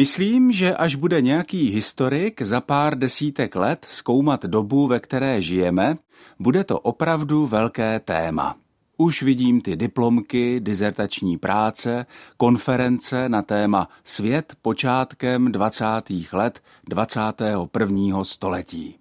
Myslím, že až bude nějaký historik za pár desítek let zkoumat dobu, ve které žijeme, bude to opravdu velké téma. Už vidím ty diplomky, dizertační práce, konference na téma Svět počátkem 20. let 21. století.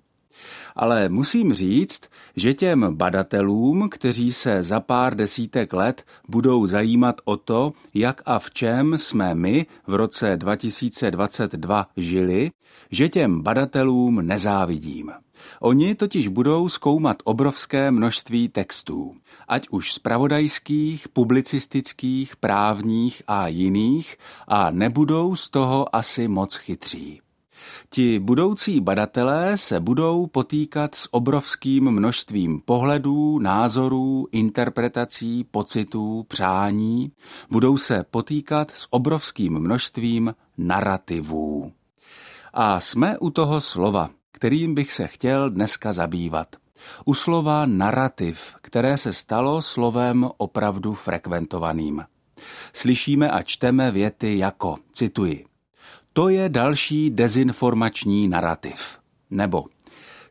Ale musím říct, že těm badatelům, kteří se za pár desítek let budou zajímat o to, jak a v čem jsme my v roce 2022 žili, že těm badatelům nezávidím. Oni totiž budou zkoumat obrovské množství textů, ať už spravodajských, publicistických, právních a jiných, a nebudou z toho asi moc chytří. Ti budoucí badatelé se budou potýkat s obrovským množstvím pohledů, názorů, interpretací, pocitů, přání, budou se potýkat s obrovským množstvím narrativů. A jsme u toho slova, kterým bych se chtěl dneska zabývat. U slova narrativ, které se stalo slovem opravdu frekventovaným. Slyšíme a čteme věty jako, cituji, to je další dezinformační narrativ. Nebo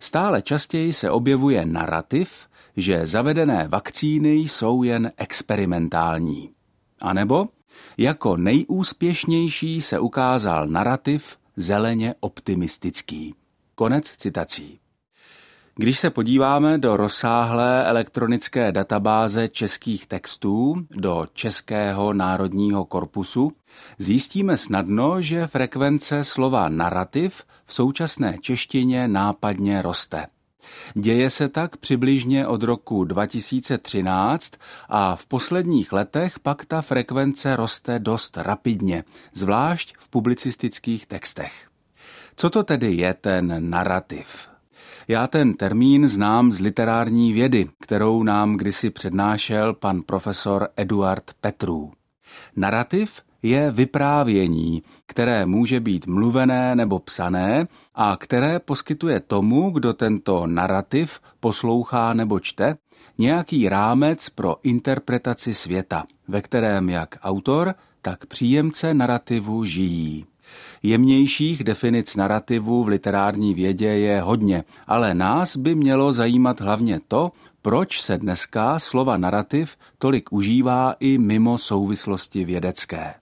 stále častěji se objevuje narrativ, že zavedené vakcíny jsou jen experimentální. A nebo jako nejúspěšnější se ukázal narrativ zeleně optimistický. Konec citací. Když se podíváme do rozsáhlé elektronické databáze českých textů, do Českého národního korpusu, zjistíme snadno, že frekvence slova narrativ v současné češtině nápadně roste. Děje se tak přibližně od roku 2013 a v posledních letech pak ta frekvence roste dost rapidně, zvlášť v publicistických textech. Co to tedy je ten narrativ? Já ten termín znám z literární vědy, kterou nám kdysi přednášel pan profesor Eduard Petrů. Narrativ je vyprávění, které může být mluvené nebo psané a které poskytuje tomu, kdo tento narrativ poslouchá nebo čte, nějaký rámec pro interpretaci světa, ve kterém jak autor, tak příjemce narrativu žijí. Jemnějších definic narrativu v literární vědě je hodně, ale nás by mělo zajímat hlavně to, proč se dneska slova narrativ tolik užívá i mimo souvislosti vědecké.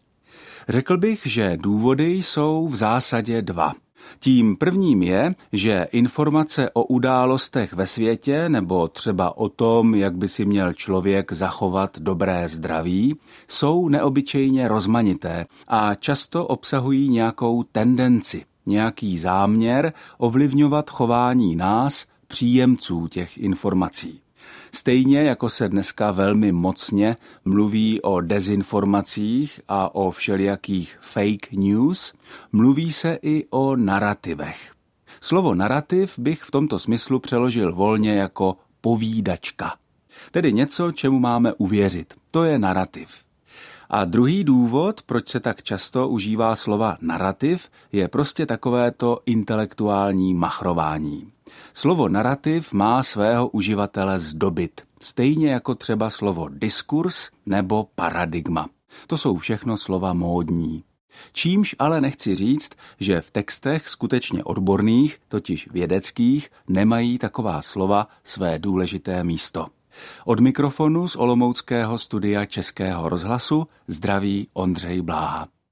Řekl bych, že důvody jsou v zásadě dva – tím prvním je, že informace o událostech ve světě nebo třeba o tom, jak by si měl člověk zachovat dobré zdraví, jsou neobyčejně rozmanité a často obsahují nějakou tendenci, nějaký záměr ovlivňovat chování nás, příjemců těch informací. Stejně jako se dneska velmi mocně mluví o dezinformacích a o všelijakých fake news, mluví se i o narrativech. Slovo narrativ bych v tomto smyslu přeložil volně jako povídačka. Tedy něco, čemu máme uvěřit. To je narrativ. A druhý důvod, proč se tak často užívá slova narrativ, je prostě takovéto intelektuální machrování. Slovo narrativ má svého uživatele zdobit, stejně jako třeba slovo diskurs nebo paradigma. To jsou všechno slova módní. Čímž ale nechci říct, že v textech skutečně odborných, totiž vědeckých, nemají taková slova své důležité místo. Od mikrofonu z Olomouckého studia Českého rozhlasu zdraví Ondřej Bláha.